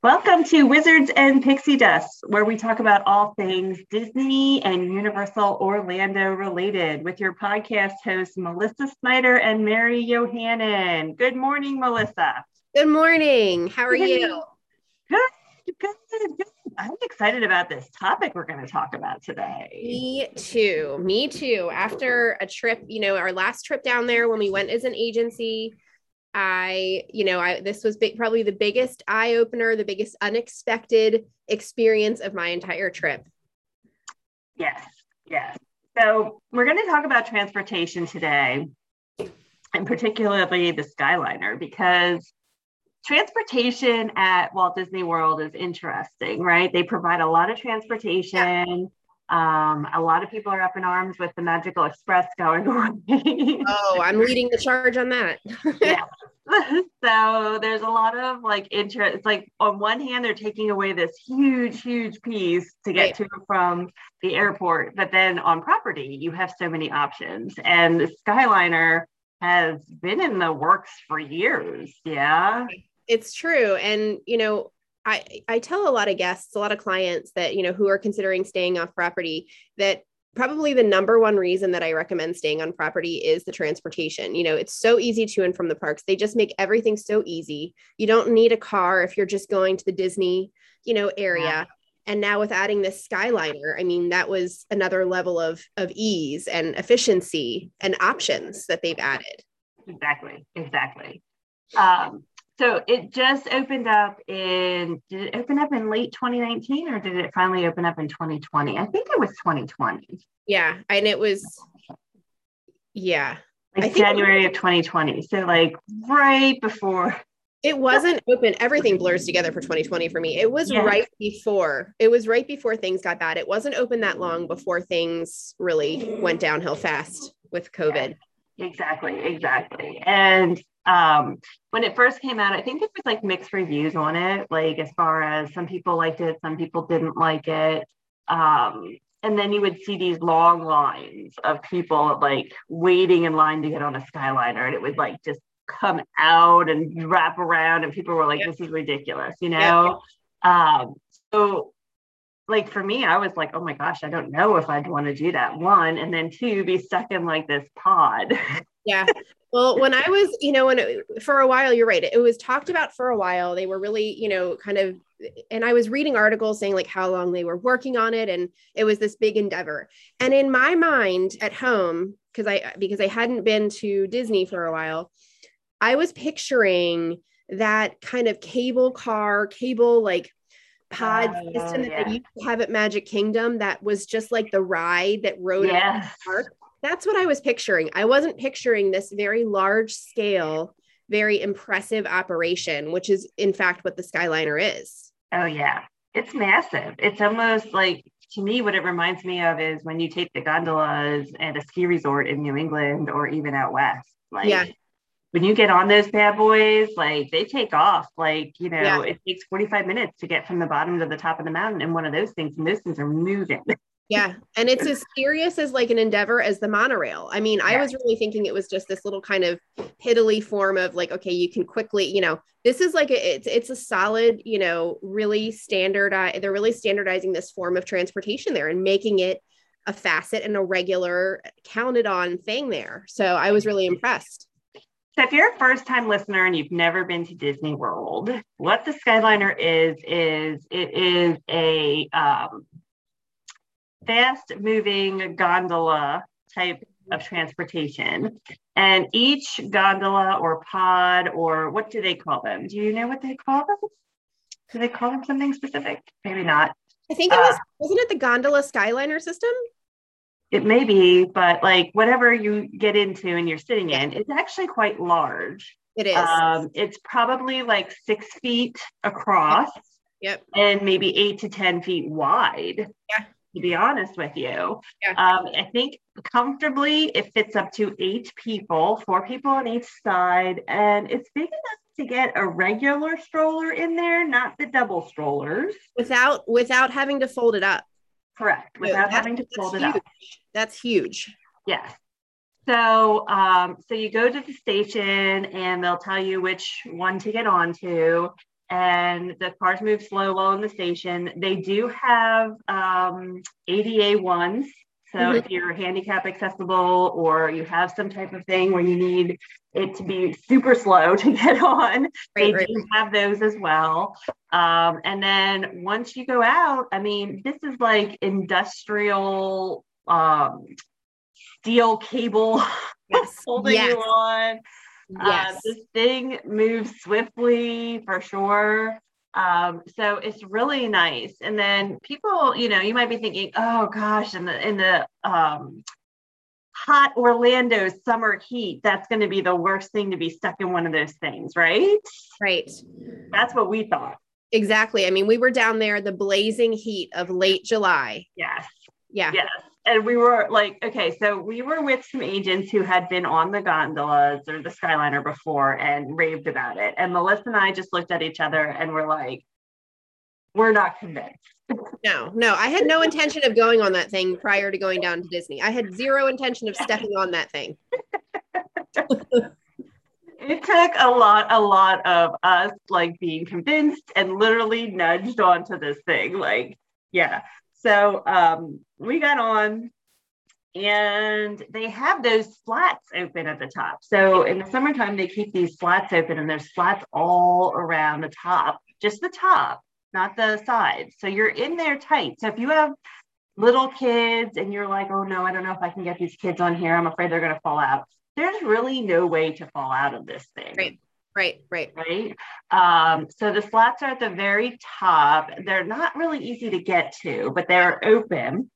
Welcome to Wizards and Pixie Dust, where we talk about all things Disney and Universal Orlando related with your podcast hosts, Melissa Snyder and Mary Yohannan. Good morning, Melissa. Good morning. How are you? Good, good, good. I'm excited about this topic we're going to talk about today. Me too. Me too. After a trip, you know, our last trip down there when we went as an agency, I, you know, I this was big, probably the biggest eye opener, the biggest unexpected experience of my entire trip. Yes, yes. So we're going to talk about transportation today, and particularly the Skyliner, because transportation at Walt Disney World is interesting, right? They provide a lot of transportation. Yeah. Um, a lot of people are up in arms with the Magical Express going away. oh, I'm leading the charge on that. yeah. So there's a lot of like interest. It's like on one hand, they're taking away this huge, huge piece to get right. to from the airport, but then on property, you have so many options. And the Skyliner has been in the works for years. Yeah. It's true. And, you know, I, I tell a lot of guests, a lot of clients that, you know, who are considering staying off property that probably the number one reason that I recommend staying on property is the transportation. You know, it's so easy to and from the parks. They just make everything so easy. You don't need a car if you're just going to the Disney, you know, area. Yeah. And now with adding this Skyliner, I mean, that was another level of of ease and efficiency and options that they've added. Exactly. Exactly. Um, so it just opened up in, did it open up in late 2019 or did it finally open up in 2020? I think it was 2020. Yeah. And it was, yeah. Like January of 2020. So like right before. It wasn't open. Everything blurs together for 2020 for me. It was yes. right before. It was right before things got bad. It wasn't open that long before things really went downhill fast with COVID. Yeah, exactly, exactly. And um, when it first came out, I think there was like mixed reviews on it, like as far as some people liked it, some people didn't like it. Um, and then you would see these long lines of people like waiting in line to get on a Skyliner, and it would like just come out and wrap around, and people were like, "This is ridiculous," you know. Um, so like for me, I was like, oh my gosh, I don't know if I'd want to do that. One, and then two, be stuck in like this pod. yeah. Well, when I was, you know, when it, for a while, you're right. It was talked about for a while. They were really, you know, kind of, and I was reading articles saying like how long they were working on it, and it was this big endeavor. And in my mind at home, because I because I hadn't been to Disney for a while, I was picturing that kind of cable car, cable like pod uh, system that yeah. they used to have at Magic Kingdom that was just like the ride that rode yes. the park. That's what I was picturing. I wasn't picturing this very large scale, very impressive operation, which is in fact what the Skyliner is. Oh, yeah. It's massive. It's almost like, to me, what it reminds me of is when you take the gondolas at a ski resort in New England or even out west. Like, yeah. When you get on those bad boys, like they take off. Like, you know, yeah. it takes 45 minutes to get from the bottom to the top of the mountain in one of those things, and those things are moving. Yeah. And it's as serious as like an endeavor as the monorail. I mean, yeah. I was really thinking it was just this little kind of piddly form of like, okay, you can quickly, you know, this is like a, it's it's a solid, you know, really standard. They're really standardizing this form of transportation there and making it a facet and a regular counted on thing there. So I was really impressed. So if you're a first time listener and you've never been to Disney World, what the Skyliner is, is it is a um, fast moving gondola type of transportation. And each gondola or pod, or what do they call them? Do you know what they call them? Do they call them something specific? Maybe not. I think it was, uh, wasn't it the gondola Skyliner system? It may be, but like whatever you get into and you're sitting in, it's actually quite large. It is. Um, it's probably like six feet across. Yep. And maybe eight to 10 feet wide. Yeah to be honest with you. Yeah. Um, I think comfortably it fits up to eight people, four people on each side, and it's big enough to get a regular stroller in there, not the double strollers. Without without having to fold it up. Correct. Without having to fold it huge. up. That's huge. Yes. So, um, so you go to the station and they'll tell you which one to get onto. And the cars move slow while in the station. They do have um, ADA ones. So mm-hmm. if you're handicap accessible or you have some type of thing where you need it to be super slow to get on, right, they right. do have those as well. Um, and then once you go out, I mean, this is like industrial um, steel cable yes. holding yes. you on. Uh, yes. Uh, this thing moves swiftly for sure. Um, so it's really nice. And then people, you know, you might be thinking, oh gosh, in the in the um, hot Orlando summer heat, that's going to be the worst thing to be stuck in one of those things, right? Right. That's what we thought. Exactly. I mean, we were down there the blazing heat of late July. Yes. Yeah. Yes and we were like, okay, so we were with some agents who had been on the gondolas or the Skyliner before and raved about it. And Melissa and I just looked at each other and were like, we're not convinced. No, no, I had no intention of going on that thing prior to going down to Disney. I had zero intention of stepping on that thing. it took a lot, a lot of us like being convinced and literally nudged onto this thing. Like, yeah. So um, we got on and they have those slats open at the top. So in the summertime, they keep these slats open and there's slats all around the top, just the top, not the sides. So you're in there tight. So if you have little kids and you're like, oh no, I don't know if I can get these kids on here, I'm afraid they're going to fall out. There's really no way to fall out of this thing. Right, right, right. Um, so the slats are at the very top. They're not really easy to get to, but they're open.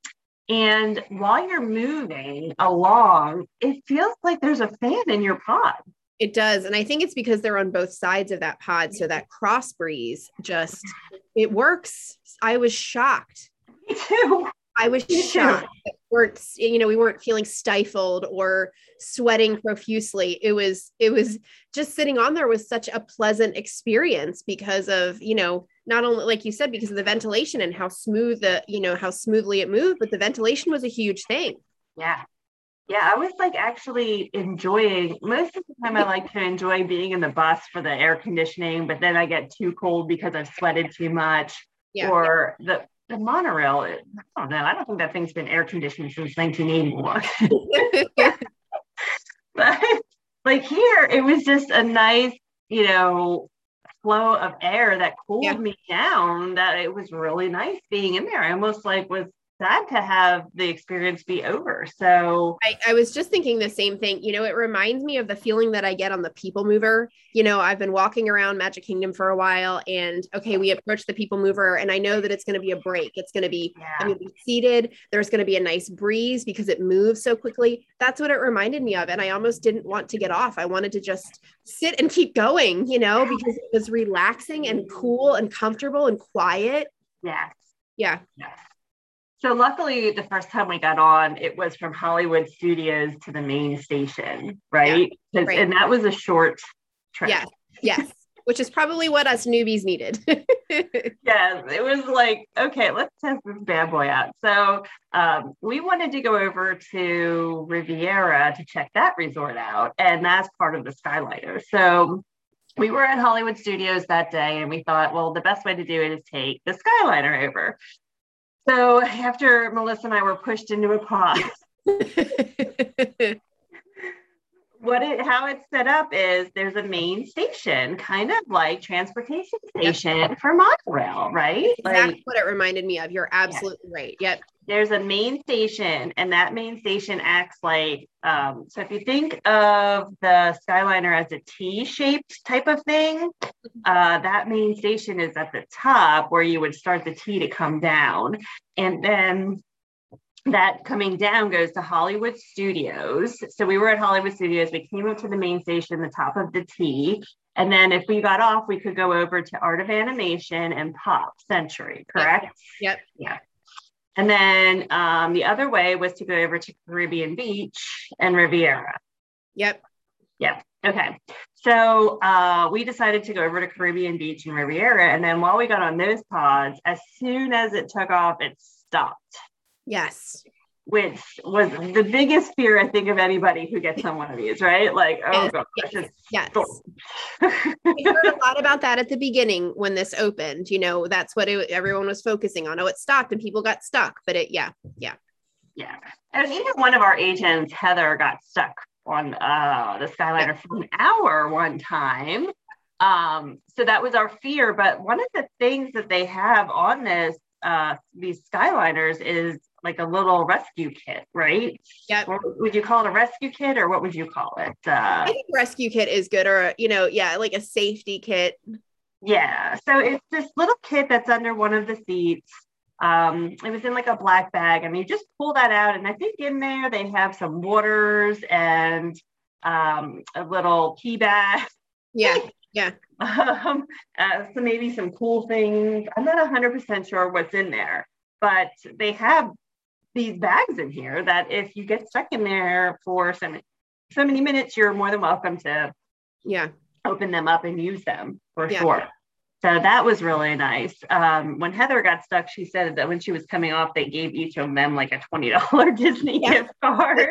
And while you're moving along, it feels like there's a fan in your pod. It does. And I think it's because they're on both sides of that pod. So that cross breeze just, it works. I was shocked. Me too. I was shocked. We weren't, you know, we weren't feeling stifled or sweating profusely. It was, it was just sitting on there was such a pleasant experience because of, you know, not only like you said, because of the ventilation and how smooth the, you know, how smoothly it moved, but the ventilation was a huge thing. Yeah. Yeah, I was like actually enjoying most of the time. I like to enjoy being in the bus for the air conditioning, but then I get too cold because I've sweated too much. Yeah. Or the the monorail, I don't know. I don't think that thing's been air conditioned since 1981. but like here, it was just a nice, you know, flow of air that cooled yeah. me down. That it was really nice being in there. I almost like was sad to have the experience be over. So I, I, was just thinking the same thing. You know, it reminds me of the feeling that I get on the People Mover. You know, I've been walking around Magic Kingdom for a while, and okay, we approach the People Mover, and I know that it's going to be a break. It's going to be, yeah. I'm going to be seated. There's going to be a nice breeze because it moves so quickly. That's what it reminded me of. And I almost didn't want to get off. I wanted to just sit and keep going, you know, because it was relaxing and cool and comfortable and quiet. Yes. Yeah. Yes. So luckily, the first time we got on, it was from Hollywood Studios to the main station, right? Yeah, right. And that was a short trip. Yes, yes, which is probably what us newbies needed. yes, it was like, okay, let's test this bad boy out. So um, we wanted to go over to Riviera to check that resort out, and that's part of the Skyliner. So we were at Hollywood Studios that day and we thought, well, the best way to do it is take the Skyliner over. So after Melissa and I were pushed into a pod, what it how it's set up is there's a main station, kind of like transportation station yep. for monorail, right? Exactly like, what it reminded me of. You're absolutely right. Yep there's a main station and that main station acts like um, so if you think of the skyliner as a t-shaped type of thing uh, that main station is at the top where you would start the t to come down and then that coming down goes to hollywood studios so we were at hollywood studios we came up to the main station the top of the t and then if we got off we could go over to art of animation and pop century correct yep, yep. yeah and then um, the other way was to go over to Caribbean Beach and Riviera. Yep. Yep. Okay. So uh, we decided to go over to Caribbean Beach and Riviera. And then while we got on those pods, as soon as it took off, it stopped. Yes. which was the biggest fear I think of anybody who gets on one of these, right? Like, oh yes, gosh, yes, yes. we heard a lot about that at the beginning when this opened. You know, that's what it, everyone was focusing on. Oh, it stopped and people got stuck, but it, yeah, yeah, yeah. And even one of our agents, Heather, got stuck on uh, the Skyliner for an hour one time. Um, so that was our fear. But one of the things that they have on this uh, these Skyliners is like a little rescue kit, right? Yeah. Would you call it a rescue kit or what would you call it? Uh, I think rescue kit is good, or you know, yeah, like a safety kit. Yeah. So it's this little kit that's under one of the seats. Um, it was in like a black bag, I mean, you just pull that out, and I think in there they have some waters and um, a little tea bag. Yeah. Yeah. um, uh, so maybe some cool things. I'm not 100% sure what's in there, but they have these bags in here that if you get stuck in there for so many, so many minutes, you're more than welcome to yeah open them up and use them for Yeah. sure. So that was really nice. Um, when Heather got stuck, she said that when she was coming off, they gave each of them like a $20 Disney Yeah. gift card.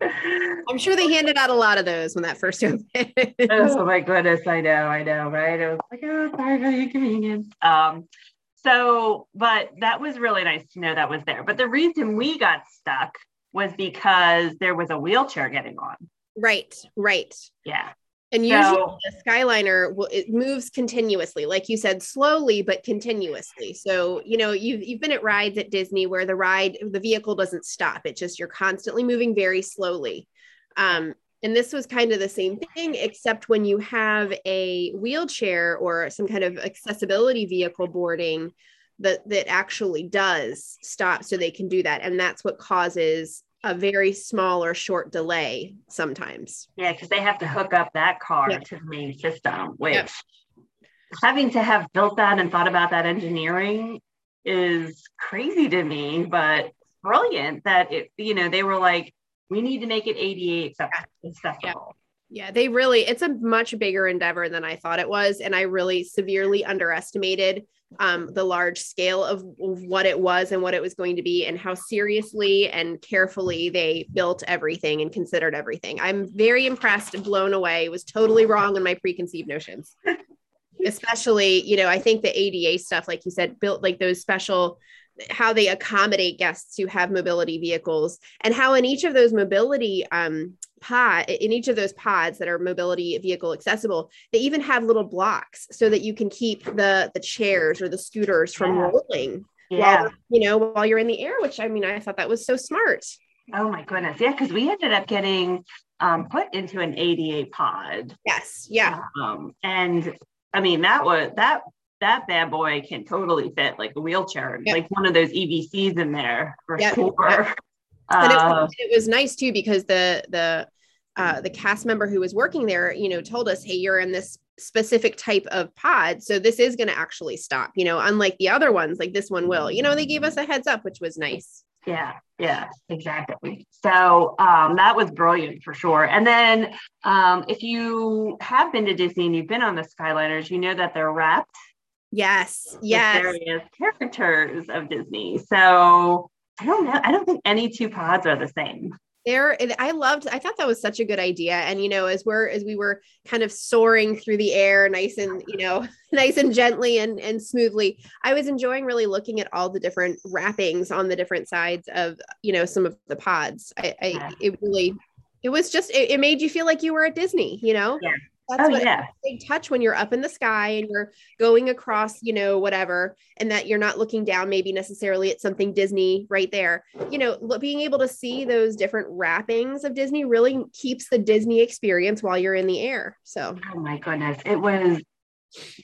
I'm sure they handed out a lot of those when that first opened. oh my goodness, I know, I know, right? I was like, oh, sorry for the inconvenience. Um, so, but that was really nice to know that was there. But the reason we got stuck was because there was a wheelchair getting on. right, right. Yeah. And usually So- the Skyliner will it moves continuously, like you said, slowly but continuously. So you know you've you've been at rides at Disney where the ride the vehicle doesn't stop; it just you're constantly moving very slowly. Um, and this was kind of the same thing, except when you have a wheelchair or some kind of accessibility vehicle boarding that that actually does stop, so they can do that, and that's what causes a very small or short delay sometimes. Yeah, because they have to hook up that car Yeah. to the main system, which having to have built that and thought about that engineering is crazy to me, but brilliant that it, you know, they were like, we need to make it ADA accessible. Yeah, they really, it's a much bigger endeavor than I thought it was. And I really severely underestimated um, the large scale of, of what it was and what it was going to be and how seriously and carefully they built everything and considered everything. I'm very impressed and blown away. Was totally wrong in my preconceived notions. Especially, you know, I think the ADA stuff, like you said, built like those special how they accommodate guests who have mobility vehicles and how in each of those mobility um, pod in each of those pods that are mobility vehicle accessible they even have little blocks so that you can keep the the chairs or the scooters from Yeah. rolling Yeah. while you know while you're in the air which i mean i thought that was so smart Oh my goodness. Yeah, because we ended up getting um, put into an ADA pod. yes yeah Um, and I mean, that was that that bad boy can totally fit like a wheelchair, Yep. like one of those EVCs in there for Yep. sure. and it, Uh, was, it was nice too because the the uh, the cast member who was working there you know told us hey you're in this specific type of pod so this is going to actually stop you know unlike the other ones like this one will you know they gave us a heads up which was nice Yeah, yeah, exactly. So um, that was brilliant for sure. And then um, if you have been to Disney and you've been on the Skyliners, you know that they're wrapped yes yes various characters of Disney. So I don't know. I don't think any two pods are the same. there i loved i thought that was such a good idea and you know as we're as we were kind of soaring through the air nice and you know nice and gently and and smoothly i was enjoying really looking at all the different wrappings on the different sides of you know some of the pods i, I it really it was just it, it made you feel like you were at disney you know Yeah. That's oh what yeah, big touch when you're up in the sky and you're going across, you know, whatever, and that you're not looking down maybe necessarily at something Disney right there. You know, being able to see those different wrappings of Disney really keeps the Disney experience while you're in the air. So, Oh my goodness. It was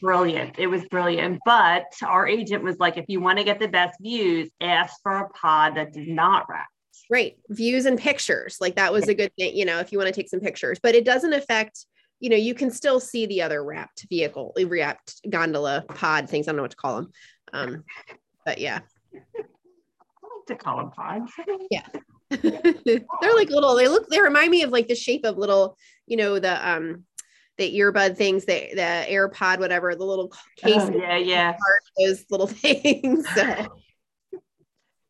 brilliant. It was brilliant. But our agent was like, if you want to get the best views, ask for a pod that does not wrap. great views and pictures. Like that was a good thing, you know, if you want to take some pictures, but it doesn't affect, you know, you can still see the other wrapped vehicle, wrapped gondola pod things. I don't know what to call them. Um, but yeah. I like to call them pods. Yeah. they're like little they look they remind me of like the shape of little you know the um the earbud things the the airpod whatever the little case Oh, yeah, yeah. those little things so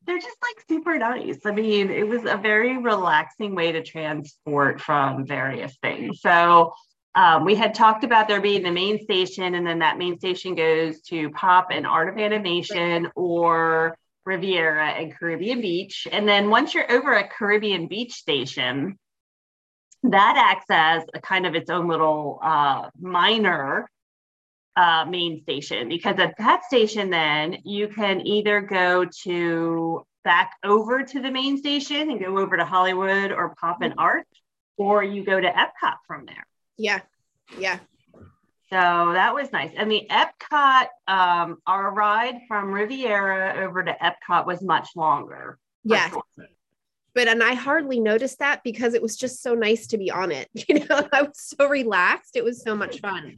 they're just like super nice. I mean, it was a very relaxing way to transport from various things. So um, we had talked about there being the main station, and then that main station goes to Pop and Art of Animation or Riviera and Caribbean Beach. And then once you're over at Caribbean Beach Station, that acts as a kind of its own little uh, minor uh, main station because at that station, then you can either go to back over to the main station and go over to Hollywood or Pop and Art, or you go to Epcot from there. Yeah. Yeah. So that was nice. I mean, Epcot, um, our ride from Riviera over to Epcot was much longer. Yeah. Sure. But and I hardly noticed that because it was just so nice to be on it. You know, I was so relaxed. It was so much fun.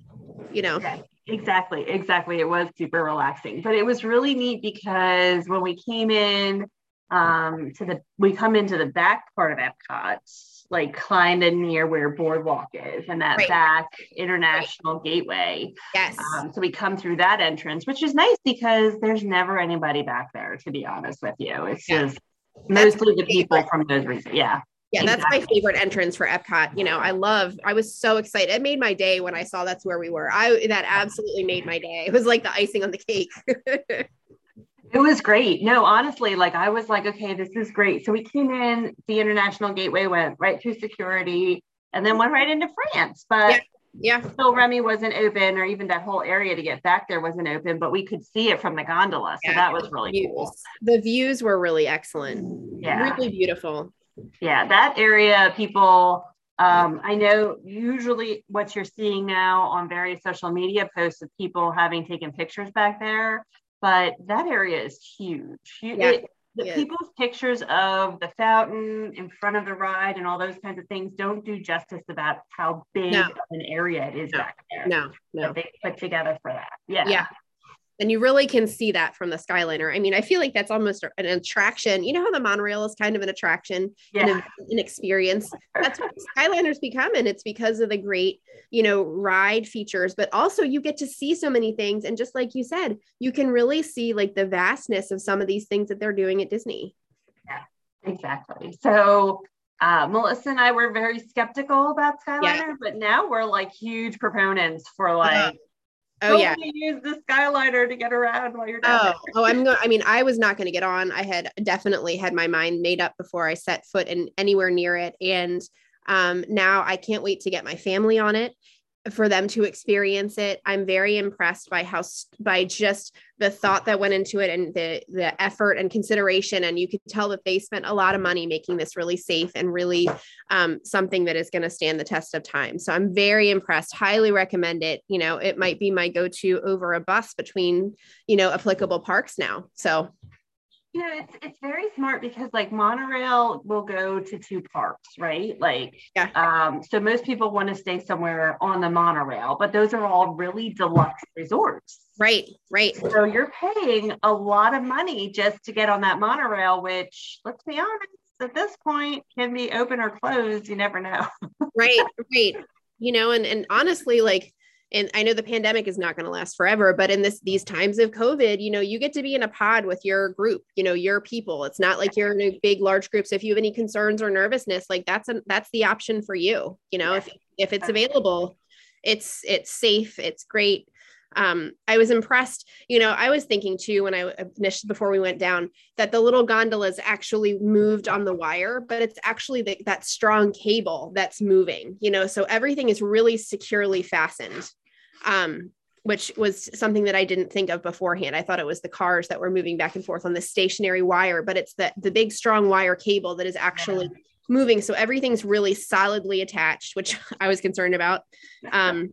You know. Yeah, exactly. Exactly. It was super relaxing. But it was really neat because when we came in um to the we come into the back part of Epcot like kind of near where Boardwalk is and that right. back international right. gateway. Yes. Um, so we come through that entrance, which is nice because there's never anybody back there, to be honest with you. It's yeah. just mostly the people from those reasons. Yeah. Yeah, exactly. that's my favorite entrance for Epcot. You know, I love, I was so excited. It made my day when I saw that's where we were. I that absolutely made my day. It was like the icing on the cake. It was great. No, honestly, like I was like, okay, this is great. So we came in, the international gateway went right through security and then went right into France. But yeah, yeah. still Remy wasn't open, or even that whole area to get back there wasn't open, but we could see it from the gondola. So yeah, that was really views. cool. The views were really excellent. Yeah. Really beautiful. Yeah, that area, people um, I know usually what you're seeing now on various social media posts of people having taken pictures back there but that area is huge. yeah. It, the people's pictures of the fountain in front of the ride and all those kinds of things don't do justice about how big no. an area it is no. back there. No, no. That they put together for that. Yeah. Yeah and you really can see that from the skyliner. I mean i feel like that's almost an attraction. You know how the monorail is kind of an attraction yeah. and an experience? That's what skyliners become and it's because of the great you know ride features but also you get to see so many things and just like you said you can really see like the vastness of some of these things that they're doing at disney. Yeah exactly. So uh, Melissa and I were very skeptical about Skyliner, yeah. but now we're like huge proponents for like Oh yeah. Use the Skyliner to get around while you're down. Oh, oh, I'm going. I mean, I was not going to get on. I had definitely had my mind made up before I set foot in anywhere near it, and um, now I can't wait to get my family on it for them to experience it. I'm very impressed by how by just the thought that went into it and the the effort and consideration. And you could tell that they spent a lot of money making this really safe and really um, something that is going to stand the test of time. So I'm very impressed. Highly recommend it. You know, it might be my go-to over a bus between you know applicable parks now. So you know, it's it's very smart because like monorail will go to two parks, right? Like, yeah. Um, so most people want to stay somewhere on the monorail, but those are all really deluxe resorts. Right, right. So you're paying a lot of money just to get on that monorail, which let's be honest, at this point can be open or closed. You never know. right, right. You know, and and honestly, like and I know the pandemic is not going to last forever, but in this these times of COVID, you know, you get to be in a pod with your group, you know, your people. It's not like you're in a big large group. So if you have any concerns or nervousness, like that's a that's the option for you. You know, if if it's available, it's it's safe, it's great um, I was impressed. You know, I was thinking too when I initially before we went down that the little gondolas actually moved on the wire, but it's actually the, that strong cable that's moving. You know, so everything is really securely fastened. Um, which was something that I didn't think of beforehand. I thought it was the cars that were moving back and forth on the stationary wire, but it's the the big strong wire cable that is actually moving. So everything's really solidly attached, which I was concerned about. Um,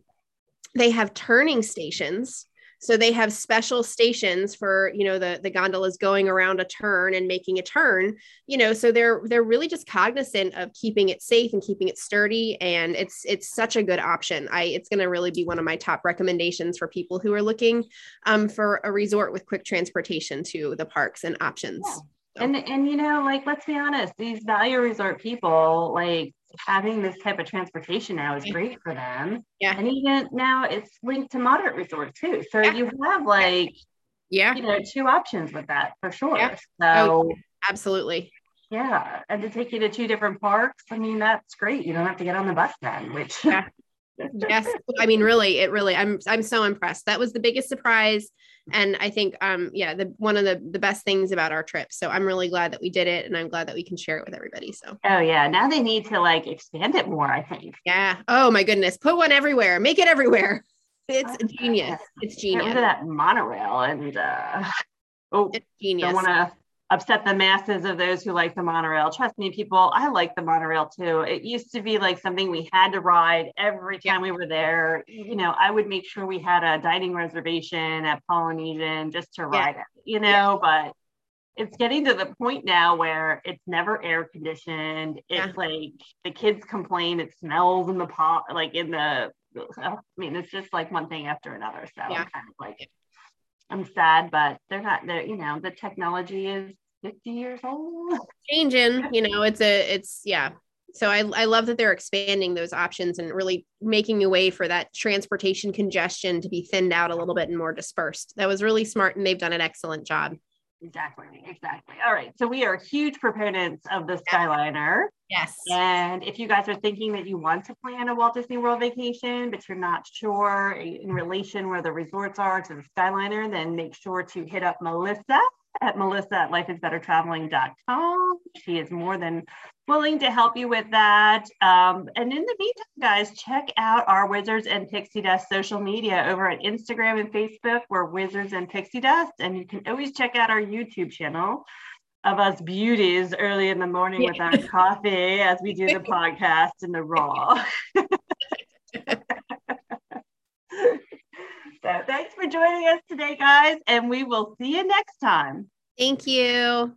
they have turning stations so they have special stations for you know the the gondolas going around a turn and making a turn you know so they're they're really just cognizant of keeping it safe and keeping it sturdy and it's it's such a good option i it's going to really be one of my top recommendations for people who are looking um, for a resort with quick transportation to the parks and options yeah. So. And and you know, like let's be honest, these value resort people, like having this type of transportation now is great for them. Yeah. And even now it's linked to moderate resort too. So yeah. you have like yeah, you know, two options with that for sure. Yeah. So Oh, absolutely. yeah, and to take you to two different parks, I mean, that's great. You don't have to get on the bus then, which Yeah. yes. I mean really it really i'm i'm so impressed. That was the biggest surprise. And i think um yeah the one of the the best things about our trip. So i'm really glad that we did it and i'm glad that we can share it with everybody so. Oh yeah, now they need to like expand it more. I think. yeah. Oh my goodness. Put one everywhere. Make it everywhere. It's Oh, genius. it's genius. that monorail and uh, oh, it's genius don't want to upset the masses of those who like the monorail. Trust me, people, I like the monorail too. It used to be like something we had to ride every time we were there. You know, I would make sure we had a dining reservation at Polynesian just to ride it, you know, but it's getting to the point now where it's never air conditioned. It's Yeah. like the kids complain it smells in the pot, like in the, I mean, it's just like one thing after another. So Yeah. I'm kind of like, I'm sad, but they're not, they're, you know, the technology is 50 years old. changing you know it's a it's yeah so I, I love that they're expanding those options and really making a way for that transportation congestion to be thinned out a little bit and more dispersed that was really smart and they've done an excellent job Exactly, exactly. All right. So we are huge proponents of the Skyliner. yes And if you guys are thinking that you want to plan a Walt Disney World vacation, but you're not sure in relation where the resorts are to the Skyliner, then make sure to hit up Melissa at melissa at lifeisbettertraveling.com. She is more than willing to help you with that. Um, and in the meantime, guys, check out our Wizards and Pixie Dust social media over at Instagram and Facebook. We're Wizards and Pixie Dust. And you can always check out our YouTube channel of us beauties early in the morning with our coffee as we do the podcast in the raw. so thanks for joining us today, guys, and we will see you next time. thank you